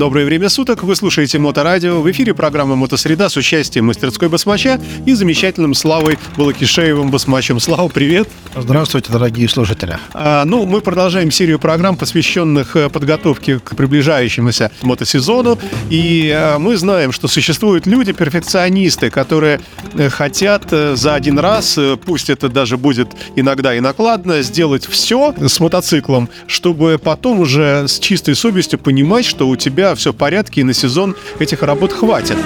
Доброе время суток, вы слушаете Моторадио. В эфире программа «Мотосреда» с участием мастерской басмача и замечательным Славой Балакишеевым басмачем. Слава, привет! Здравствуйте, дорогие слушатели. А, ну, мы продолжаем серию программ, посвященных э, подготовке к приближающемуся мотосезону. И а, мы знаем, что существуют люди-перфекционисты, которые э, хотят за один раз, пусть это даже будет иногда и накладно, сделать все с мотоциклом, чтобы потом уже с чистой совестью понимать, что у тебя все в порядке и на сезон этих работ хватит.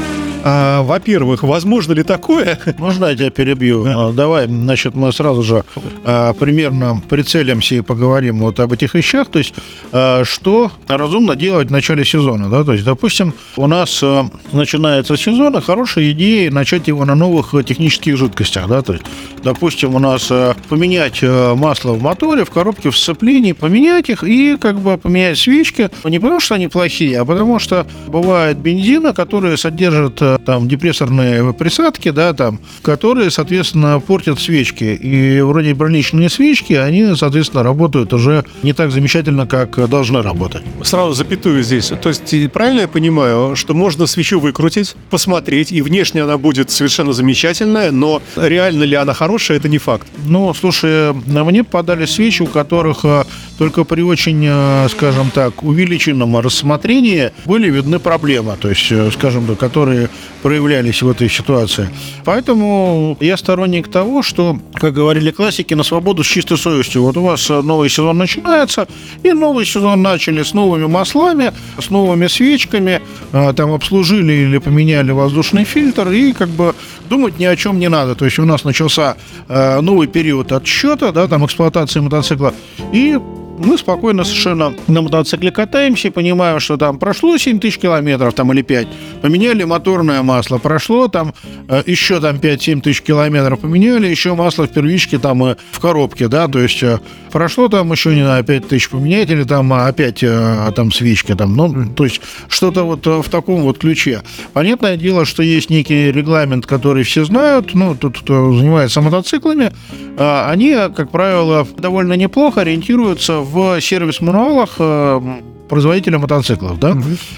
А, во-первых, возможно ли такое? Можно я тебя перебью? А, Давай, значит, мы сразу же а, примерно прицелимся и поговорим вот об этих вещах. То есть, а, что разумно делать в начале сезона, да? То есть, допустим, у нас а, начинается сезон, и хорошая идея начать его на новых технических жидкостях, да? То есть, допустим, у нас а, поменять э, масло в моторе, в коробке, в сцеплении, поменять их и как бы поменять свечки. Не потому, что они плохие, а потому что бывает бензина, которые содержат там депрессорные присадки, да, там, которые, соответственно, портят свечки. И вроде больничные свечки, они, соответственно, работают уже не так замечательно, как должны работать. Сразу запятую здесь. То есть, правильно я понимаю, что можно свечу выкрутить, посмотреть, и внешне она будет совершенно замечательная, но реально ли она хорошая, это не факт. Ну, слушай, мне подали свечи, у которых э, только при очень, э, скажем так, увеличенном рассмотрении были видны проблемы, то есть, э, скажем так, которые проявлялись в этой ситуации. Поэтому я сторонник того, что, как говорили классики, на свободу с чистой совестью. Вот у вас э, новый сезон начинается, и новый сезон начали с новыми маслами, с новыми свечками, э, там обслужили или поменяли воздушный фильтр, и как бы думать ни о чем не надо. То есть у нас начался э, новый период отсчета, да, там эксплуатации мотоцикла, и мы спокойно совершенно на мотоцикле катаемся, понимаем, что там прошло 7 тысяч километров там, или 5, поменяли моторное масло, прошло там э, еще там 5-7 тысяч километров, поменяли еще масло в первичке там э, в коробке, да, то есть э, прошло там еще, не знаю, 5 тысяч поменять или там э, опять э, там свечки там, ну, то есть что-то вот в таком вот ключе. Понятное дело, что есть некий регламент, который все знают, ну, тот, кто занимается мотоциклами, э, они, как правило, довольно неплохо ориентируются в сервис-мануалах э, производителя мотоциклов, да?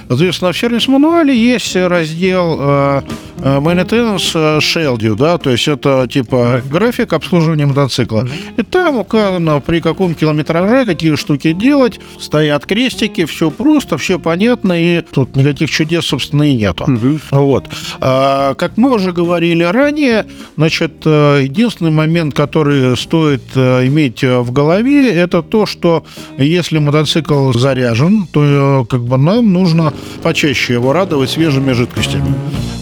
Соответственно, в сервис-мануале есть раздел э, э, Maintenance э, Schedule, да, то есть это типа график обслуживания мотоцикла. И там указано, при каком километраже какие штуки делать, стоят крестики, все просто, все понятно, и тут никаких чудес, собственно, и нету. Вот. А, как мы уже говорили ранее, значит, единственный момент, который стоит иметь в голове, это то, что если мотоцикл заряжен, то э, как бы нам нужно почаще его радовать свежими жидкостями.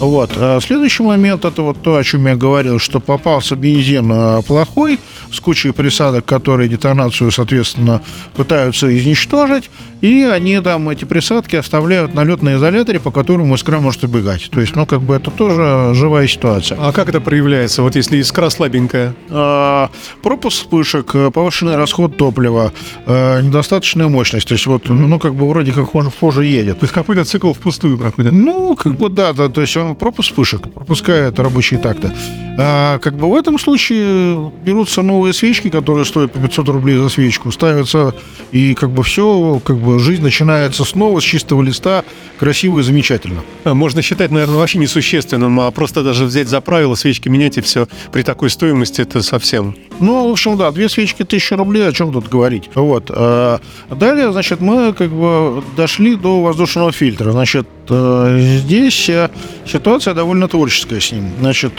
Вот. А следующий момент это вот то, о чем я говорил, что попался бензин э, плохой, с кучей присадок, которые детонацию, соответственно, пытаются изничтожить, и они там, эти присадки, оставляют налет на изоляторе, по которому искра может убегать. То есть, ну, как бы это тоже живая ситуация. А как это проявляется, вот если искра слабенькая? А, пропуск вспышек, э, повышенный расход топлива, э, недостаточная мощность. То есть вот, ну, как бы вроде как он позже едет. То есть какой-то цикл впустую проходит? Ну, как бы да, да, то есть он пропуск вспышек, пропускает рабочие такты. А, как бы в этом случае берутся новые свечки, которые стоят по 500 рублей за свечку, ставятся, и как бы все, как бы жизнь начинается снова с чистого листа, красиво и замечательно. А, Можно считать, наверное, вообще несущественным, а просто даже взять за правило свечки менять и все. При такой стоимости это совсем. Ну, в общем, да, две свечки тысяча рублей, о чем тут говорить. Вот. а Далее, значит, мы как бы дошли до воздушного фильтра. Значит, э, здесь э, ситуация довольно творческая с ним. Значит,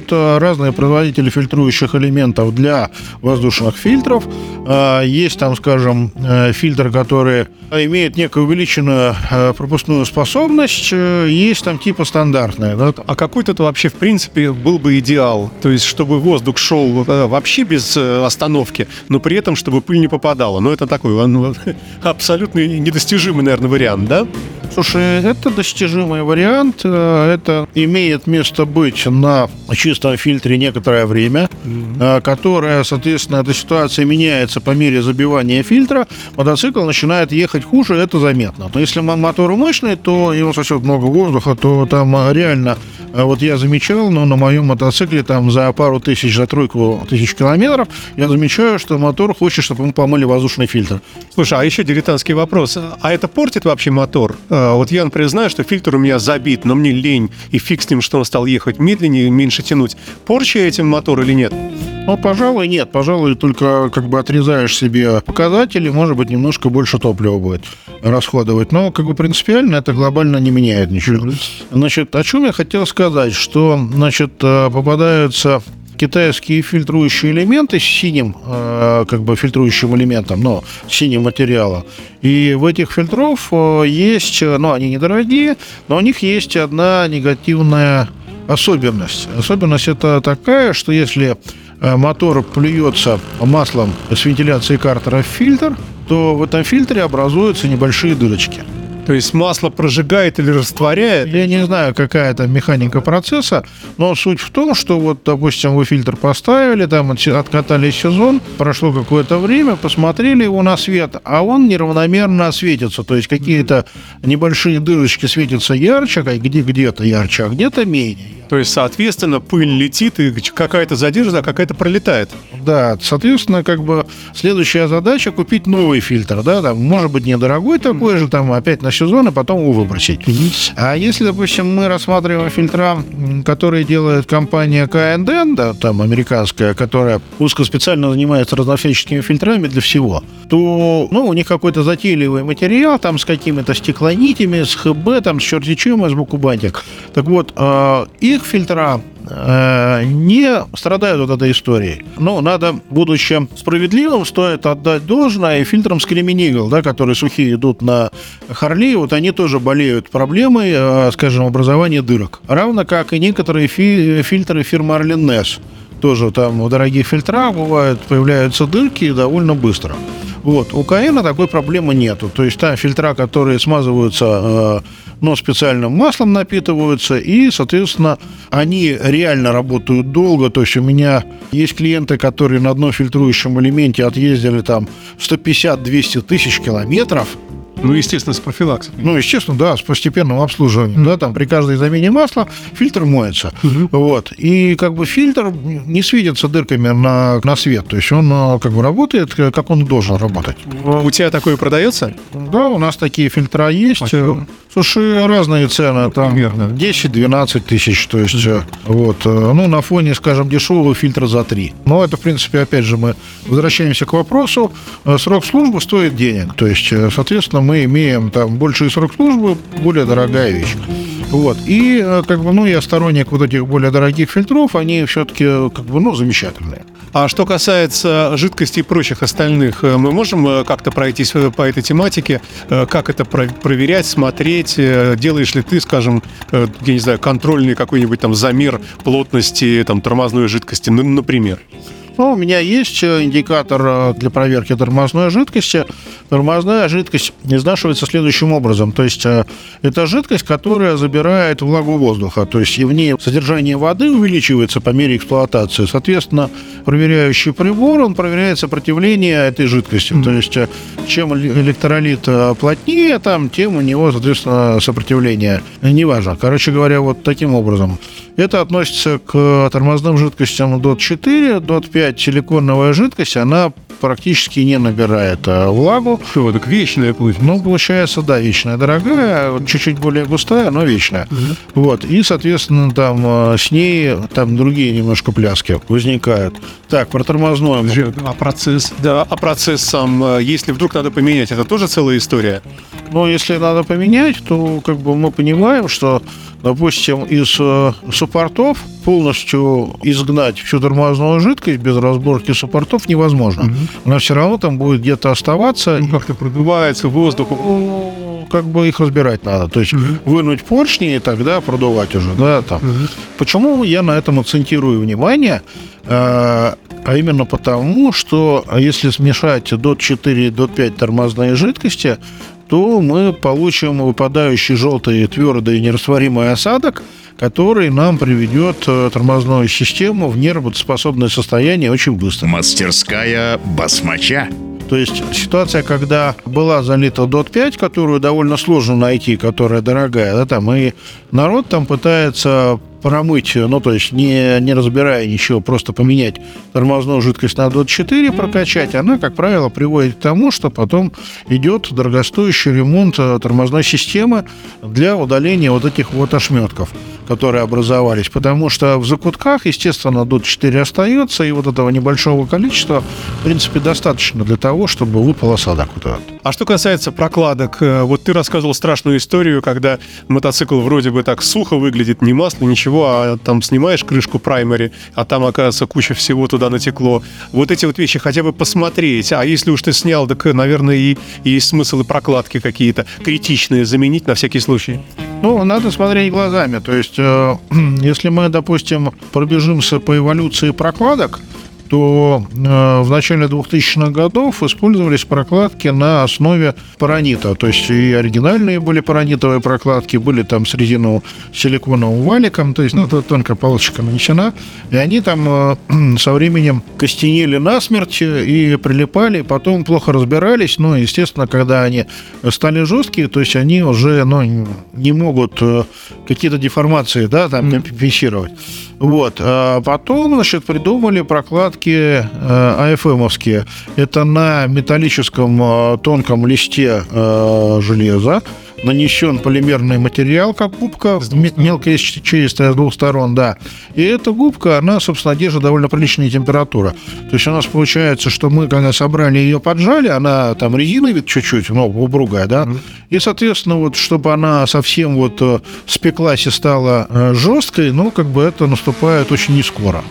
существуют э, разные производители фильтрующих элементов для воздушных фильтров. Э, Есть там, скажем, э, фильтр, который имеет некую увеличенную э, пропускную способность. Есть там типа стандартная. Да? А какой-то это вообще, в принципе, был бы идеал. То есть, чтобы воздух шел вообще без остановки, но при этом, чтобы пыль не попадала. Ну, это такой абсолютно недостижимый, наверное, вариант, да? Слушай, это достижимый вариант. Э, Это имеет место быть на чистом фильтре некоторое время, э, которое, соответственно, эта ситуация меняется по мере забивания фильтра. Мотоцикл начинает ехать хуже, это заметно. Но если мо- мотор мощный, то его сосет много воздуха, то там э, реально, вот я замечал, но на моем мотоцикле там за пару тысяч, за тройку тысяч километров, я замечаю, что мотор хочет, чтобы ему помыли воздушный фильтр. Слушай, а еще дилетантский вопрос. А это портит вообще мотор? А, Вот я, например, знаю, что фильтр у меня забит, но мне лень, и фиг с ним, что он стал ехать медленнее, меньше тянуть. Порча этим мотор или нет? Ну, пожалуй, нет. Пожалуй, только как бы отрезаешь себе показатели, может быть, немножко больше топлива будет расходовать. Но как бы принципиально это глобально не меняет ничего. Значит, о чем я хотел сказать, что, значит, э, попадаются китайские фильтрующие элементы с синим, э, как бы фильтрующим элементом, но синим материала. И в этих фильтров э, есть, э, ну, они недорогие, но у них есть одна негативная особенность. Особенность это такая, что если э, мотор плюется маслом с вентиляцией картера в фильтр, то в этом фильтре образуются небольшие дырочки. То есть масло прожигает или растворяет? Я не знаю, какая это механика процесса, но суть в том, что вот, допустим, вы фильтр поставили, там откатали сезон, прошло какое-то время, посмотрели его на свет, а он неравномерно светится, то есть какие-то небольшие дырочки светятся ярче, а где где-то ярче, а где-то менее. То есть, соответственно, пыль летит, и какая-то задержана, а какая-то пролетает. Да, соответственно, как бы следующая задача купить новый фильтр, да, там, может быть, недорогой такой же, там, опять на сезон, и потом его выбросить. А если, допустим, мы рассматриваем фильтра, которые делает компания K&N, да, там, американская, которая узкоспециально занимается разнофенческими фильтрами для всего, то, ну, у них какой-то затейливый материал, там, с какими-то стеклонитями, с ХБ, там, с черти чем, с букубантик. Так вот, э, их фильтра не страдают от этой истории. Ну, надо, будучи справедливым, стоит отдать должное и фильтрам Скреминигл, да, которые сухие идут на Харли, вот они тоже болеют проблемой, э, скажем, образования дырок. Равно как и некоторые фи- фильтры фирмы Arlen Ness. Тоже там в дорогих фильтрах бывают, появляются дырки довольно быстро. Вот. У КН такой проблемы нету. То есть там фильтра, которые смазываются, э, но специальным маслом напитываются, и, соответственно, они реально работают долго. То есть у меня есть клиенты, которые на одном фильтрующем элементе отъездили там 150-200 тысяч километров, Ну, естественно, с профилаксой. ну, естественно, да, с постепенным обслуживанием, да, там при каждой замене масла фильтр моется, вот, и как бы фильтр не светится дырками на, на свет, то есть он э, как бы работает, э, как он должен работать. У тебя такое продается? Да, у нас такие фильтра есть. Спасибо. Слушай, разные цены, там Примерно. 10-12 тысяч, то есть, э, вот, э, ну, на фоне, скажем, дешевого фильтра за 3. Но это, в принципе, опять же, мы возвращаемся к вопросу, э, срок службы стоит денег, то есть, соответственно, мы имеем там больший срок службы, более дорогая вещь. Вот, и, э, как бы, ну, я сторонник вот этих более дорогих фильтров, они все-таки, как бы, ну, замечательные. А что касается жидкостей и прочих остальных, э, мы можем э, как-то пройтись э, по этой тематике? Э, Как это про- проверять, смотреть? Э, Делаешь ли ты, скажем, э, я не знаю, контрольный какой-нибудь там замер плотности там тормозной жидкости, например? Ну, у меня есть э, индикатор э, для проверки тормозной жидкости. Тормозная жидкость изнашивается следующим образом. То есть э, это жидкость, которая забирает влагу воздуха. То есть в ней содержание воды увеличивается по мере эксплуатации. Соответственно, проверяющий прибор, он проверяет сопротивление этой жидкости. То есть чем эле- электролит плотнее, там, тем у него, соответственно, сопротивление. Неважно. Короче говоря, вот таким образом. Это относится к тормозным жидкостям DOT-4, DOT-5 силиконовая жидкость, она практически не набирает э, влагу. Что, так вечная путь. Ну, получается, да, вечная дорогая, вот чуть-чуть более густая, но вечная. Вот, и, соответственно, там э, с ней там другие немножко пляски возникают. Так, про тормозное. А процесс? Да, а процесс сам, э, если вдруг надо поменять, это тоже целая история? Но если надо поменять, то как бы мы понимаем, что, допустим, из э, суппортов полностью изгнать всю тормозную жидкость без разборки суппортов невозможно. Она все равно там будет где-то оставаться. Ну, как-то продувается воздух. Ну, как бы их разбирать надо. То есть вынуть поршни и тогда продувать уже, да, там. Почему я на этом акцентирую внимание? Э, А именно потому, что если смешать DOT 4 и DOT 5 тормозные жидкости, то мы получим выпадающий желтый твердый нерастворимый осадок, который нам приведет э, тормозную систему в неработоспособное состояние очень быстро. Мастерская басмача. То есть ситуация, когда была залита DOT 5, которую довольно сложно найти, которая дорогая, да, там, и народ там пытается промыть, ну, то есть не, не разбирая ничего, просто поменять тормозную жидкость на DOT 4, прокачать, она, как правило, приводит к тому, что потом идет дорогостоящий ремонт э, тормозной системы для удаления вот этих вот ошметков которые образовались, потому что в закутках, естественно, DOT 4 остается, и вот этого небольшого количества, в принципе, достаточно для того, чтобы выпал осадок вот этот. А что касается прокладок, э, вот ты рассказывал страшную историю, когда мотоцикл вроде бы так сухо выглядит, не масло, ничего, а там снимаешь крышку праймери, а там, оказывается, куча всего туда натекло. Вот эти вот вещи хотя бы посмотреть, а если уж ты снял, так, наверное, и, и есть смысл и прокладки какие-то критичные заменить на всякий случай. Ну, надо смотреть глазами. То есть, э, если мы, допустим, пробежимся по эволюции прокладок, то э, в начале 2000-х годов использовались прокладки на основе паранита. То есть и оригинальные были паранитовые прокладки, были там с резиновым силиконовым валиком, то есть ну, это тонкая палочка нанесена, и они там э, со временем костенели насмерть и прилипали, потом плохо разбирались, но, естественно, когда они стали жесткие, то есть они уже ну, не могут э, какие-то деформации да, там компенсировать. Вот. А потом, значит, придумали прокладки э, АФМовские. Это на металлическом э, тонком листе э, железа нанесен полимерный материал, как губка, мелкая чистая с двух сторон, да. И эта губка, она, собственно, держит довольно приличная температура. То есть у нас получается, что мы, когда собрали ее, поджали, она там резиновит чуть-чуть, ну, упругая, да, и, соответственно, вот, чтобы она совсем вот э, спеклась и стала э, жесткой, ну, как бы это наступает очень не скоро.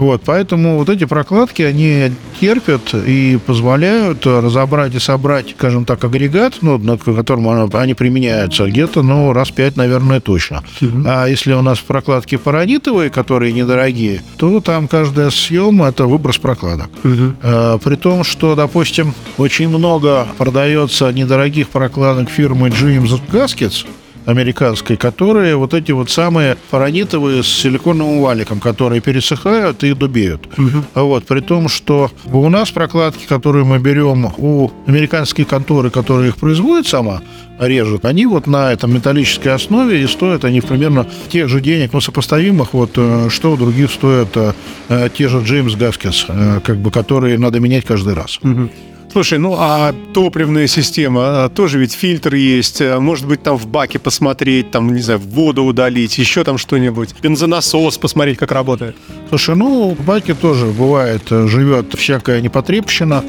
Вот, поэтому вот эти прокладки, они терпят и позволяют разобрать и собрать, скажем так, агрегат, ну, на котором они применяются, где-то, ну, раз пять, наверное, точно. Угу. А если у нас прокладки паранитовые, которые недорогие, то там каждая съем – это выброс прокладок. Угу. А, при том, что, допустим, очень много продается недорогих прокладок фирмы James Gaskets, американской, которые вот эти вот самые паранитовые с силиконовым валиком, которые пересыхают и дубеют. Угу. Вот, при том, что у нас прокладки, которые мы берем у американской конторы, которая их производит сама, режут, они вот на этом металлической основе и стоят они примерно тех же денег, ну, сопоставимых, вот, э, что у других стоят э, э, те же Джеймс Гаскис, как бы, которые надо менять каждый раз. Угу. Слушай, ну а топливная система, а, тоже ведь фильтр есть, а, может быть там в баке посмотреть, там, не знаю, воду удалить, еще там что-нибудь, бензонасос посмотреть, как работает. Слушай, ну в баке тоже бывает, э, живет всякая непотребщина,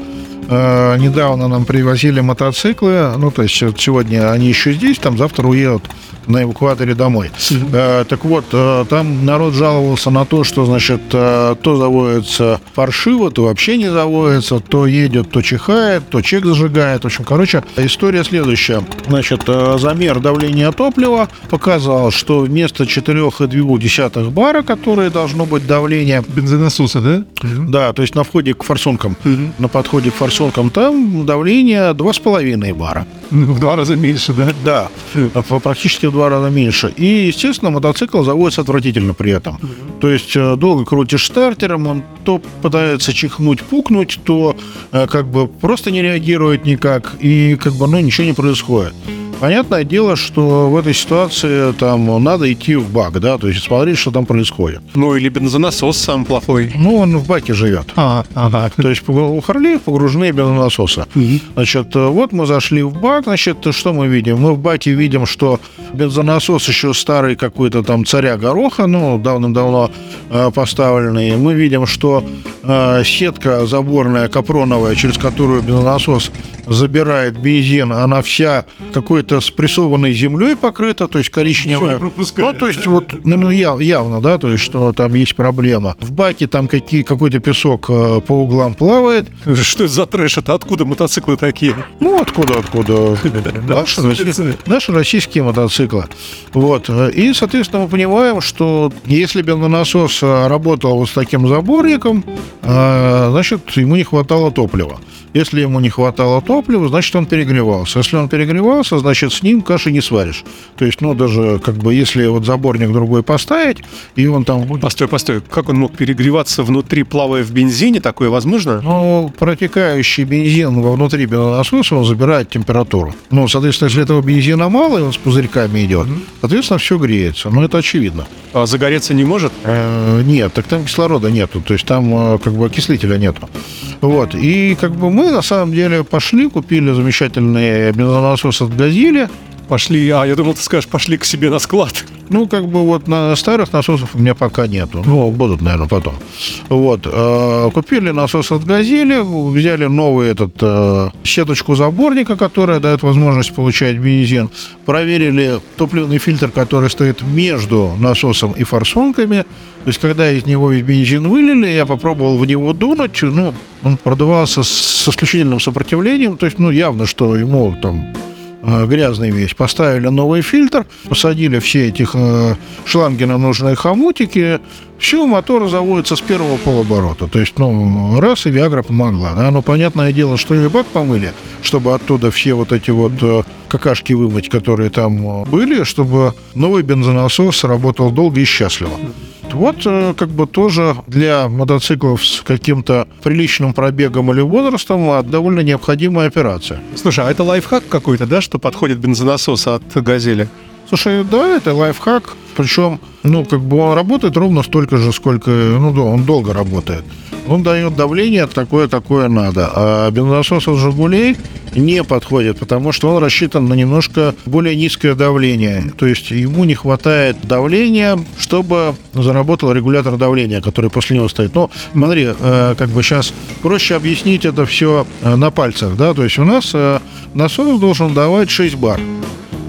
Э, недавно нам привозили мотоциклы, ну, то есть сегодня они еще здесь, там завтра уедут на эвакуаторе домой. Э, так вот, э, там народ жаловался на то, что, значит, э, то заводится паршиво, то вообще не заводится, то едет, то чихает, то чек зажигает. В общем, короче, история следующая. Значит, э, замер давления топлива показал, что вместо 4,2 бара, которое должно быть давление... Бензонасоса, да? Да, то есть на входе к форсункам, на подходе к форсункам высоком, там давление 2,5 бара. В два раза меньше, да? Да, практически в два раза меньше. И, естественно, мотоцикл заводится отвратительно при этом. То есть э, долго крутишь стартером, он то пытается чихнуть, пукнуть, то э, как бы просто не реагирует никак, и как бы, ну, ничего не происходит. Понятное дело, что в этой ситуации там надо идти в бак, да, то есть смотреть, что там происходит. Ну, или бензонасос сам плохой. Ну, он в баке живет. А, ага. То есть у Харлеев погружены бензонасосы. Угу. Значит, вот мы зашли в бак, значит, что мы видим? Мы в баке видим, что бензонасос еще старый какой-то там царя гороха, ну, давно-давно э, поставленный. Мы видим, что э, сетка заборная капроновая, через которую бензонасос забирает бензин, она вся какой-то спрессованной землей покрыта, то есть коричневая. Ну, то есть вот ну, ну яв, явно, да, то есть что там есть проблема. В баке там какие, какой-то песок э, по углам плавает. Что это за трэш? Это откуда мотоциклы такие? Ну, откуда, откуда? Наши, российские мотоциклы. Вот. И, соответственно, мы понимаем, что если бензонасос работал вот с таким заборником, э, значит, ему не хватало топлива. Если ему не хватало топлива, топливо, значит, он перегревался. Если он перегревался, значит, с ним каши не сваришь. То есть, ну, даже, как бы, если вот заборник другой поставить, и он там будет... Постой, постой. Как он мог перегреваться внутри, плавая в бензине? Такое возможно? Ну, протекающий бензин вовнутри бензонасоса, он забирает температуру. Ну, соответственно, если этого бензина мало, и он с пузырьками идет, соответственно, все греется. Ну, это очевидно. А загореться не может? Э, нет, так там кислорода нету, то есть там э, как бы окислителя нету. Вот, и как бы мы на самом деле пошли, купили замечательный бензонасос от Газели, Пошли, а я думал, ты скажешь, пошли к себе на склад. Ну, как бы вот на старых насосов у меня пока нету. Ну, будут, наверное, потом. Вот. э, Купили насос от Газели, взяли новый этот э, сеточку заборника, которая дает возможность получать бензин. Проверили топливный фильтр, который стоит между насосом и форсунками. То есть, когда из него весь бензин вылили, я попробовал в него дунуть. Ну, он продувался с исключительным сопротивлением. То есть, ну, явно, что ему там э, грязный весь. Поставили новый фильтр, посадили все эти э, шланги на нужные хомутики. Все, мотор заводится с первого полоборота. То есть, ну, раз и Виагра помогла. Да? Ну, понятное дело, что и бак помыли, чтобы оттуда все вот эти вот э, какашки вымыть, которые там э, были, чтобы новый бензонасос работал долго и счастливо. Вот э, как бы тоже для мотоциклов с каким-то приличным пробегом или возрастом а, довольно необходимая операция. Слушай, а это лайфхак какой-то, да, что подходит бензонасос от «Газели»? Слушай, да, это лайфхак. Причем, ну, как бы он работает ровно столько же, сколько... Ну, да, он долго работает. Он дает давление такое-такое надо. А бензонасос от «Жигулей» не подходит, потому что он рассчитан на немножко более низкое давление. То есть ему не хватает давления, чтобы заработал регулятор давления, который после него стоит. Но смотри, э, как бы сейчас проще объяснить это все на пальцах, да, то есть у нас э, насос должен давать 6 бар.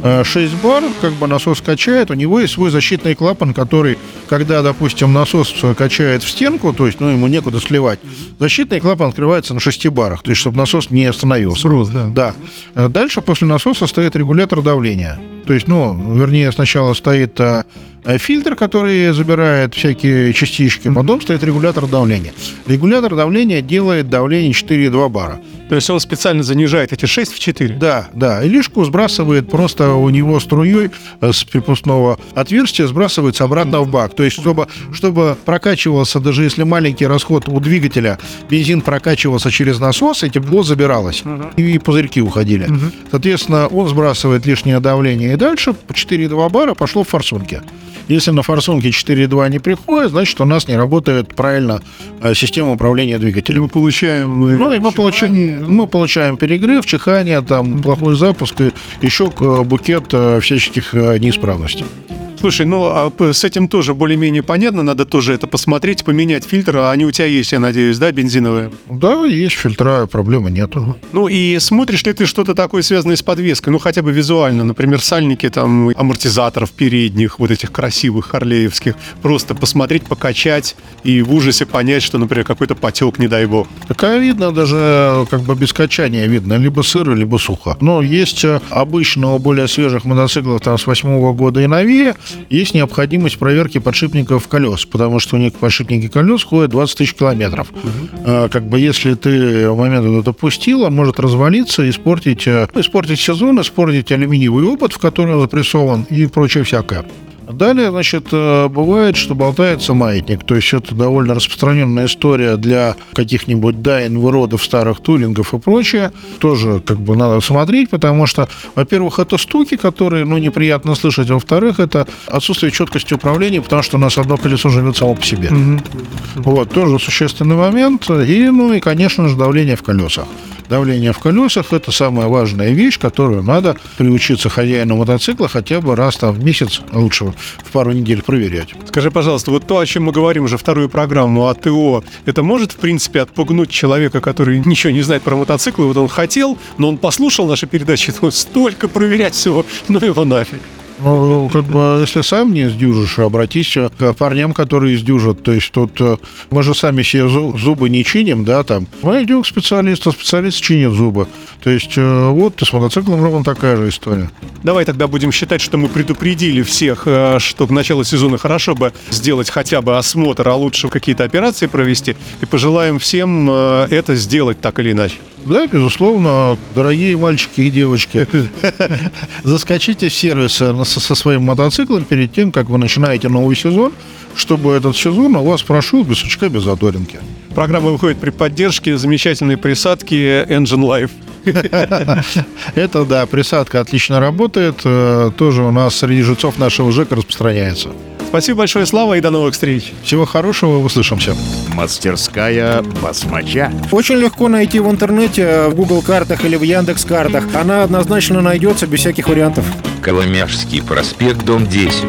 Э, 6 бар, как бы насос качает, у него есть свой защитный клапан, который, когда, допустим, насос качает в стенку, то есть, ну, ему некуда сливать, защитный клапан открывается на 6 барах, то есть, чтобы насос не остановился. Срос, да. Да. Э, Дальше после насоса стоит регулятор давления. То есть, ну, вернее, сначала стоит э, э, фильтр, который забирает всякие частички, потом стоит регулятор давления. Регулятор давления делает давление 4,2 бара. То есть он специально занижает эти 6 в 4? Да, да. И лишку сбрасывает просто у него струей э, с припускного отверстия сбрасывается обратно в бак. То есть, чтобы, чтобы прокачивался, даже если маленький расход у двигателя, бензин прокачивался через насос, и тепло забиралось. И пузырьки уходили. Соответственно, он сбрасывает лишнее давление. И дальше по 4,2 бара пошло в форсунки. Если на форсунке 4,2 не приходит, значит, у нас не работает правильно э, система управления двигателем. Мы получаем... Ну, и мы получаем, мы получаем перегрев, чихание, там, плохой запуск и еще э, букет э, всяческих э, неисправностей. Слушай, ну а с этим тоже более-менее понятно, надо тоже это посмотреть, поменять фильтр, а они у тебя есть, я надеюсь, да, бензиновые? Да, есть фильтра, проблемы нету. Ну и смотришь ли ты что-то такое, связанное с подвеской, ну хотя бы визуально, например, сальники там амортизаторов передних, вот этих красивых харлеевских, просто посмотреть, покачать и в ужасе понять, что, например, какой-то потек, не дай бог. Такая видно даже как бы без качания видно, либо сыро, либо сухо. Но есть э, обычно у более свежих мотоциклов там с восьмого года и новее, есть необходимость проверки подшипников колес, потому что у них подшипники колес ходят 20 тысяч километров. Э, Как бы если ты в момент это пустил, он может развалиться, испортить, э, испортить сезон, испортить алюминиевый опыт, в который он запрессован и прочее всякое. Далее, значит, э, бывает, что болтается маятник. То есть это довольно распространенная история для каких-нибудь дайн, выродов, старых тулингов и прочее. Тоже как бы надо смотреть, потому что, во-первых, это стуки, которые, ну, неприятно слышать. а Во-вторых, это отсутствие четкости управления, потому что у нас одно колесо живет само по себе. Вот, тоже существенный момент. И, ну, и, конечно же, давление в колесах. Давление в колесах – это самая важная вещь, которую надо приучиться хозяину мотоцикла хотя бы раз там в месяц, лучше в пару недель проверять. Скажи, пожалуйста, вот то, о чем мы говорим уже вторую программу о ТО, это может, в принципе, отпугнуть человека, который ничего не знает про мотоциклы, вот он хотел, но он послушал наши передачи, ну, столько проверять всего, ну его нафиг. Ну, как бы, если сам не сдюжишь, обратись к парням, которые сдюжат. То есть тут э, мы же сами себе зу- зубы не чиним, да, там. Мы идем к специалисту, специалист чинит зубы. То есть э, вот с мотоциклом ровно такая же история. Давай тогда будем считать, что мы предупредили всех, э, что к началу сезона хорошо бы сделать хотя бы осмотр, а лучше какие-то операции провести. И пожелаем всем э, это сделать так или иначе. Да, безусловно, дорогие мальчики и девочки, заскочите в сервис э, со, со своим мотоциклом перед тем, как вы начинаете новый сезон, чтобы этот сезон у вас прошел без сучка, без задоринки. Программа выходит при поддержке замечательной присадки Engine Life. Это, да, присадка отлично работает, э, тоже у нас среди жильцов нашего ЖЭКа распространяется. Спасибо большое, Слава, и до новых встреч. Всего хорошего, услышимся. Мастерская басмача. Очень легко найти в интернете, в Google картах или в Яндекс картах. Она однозначно найдется без всяких вариантов. Коломяжский проспект, дом 10.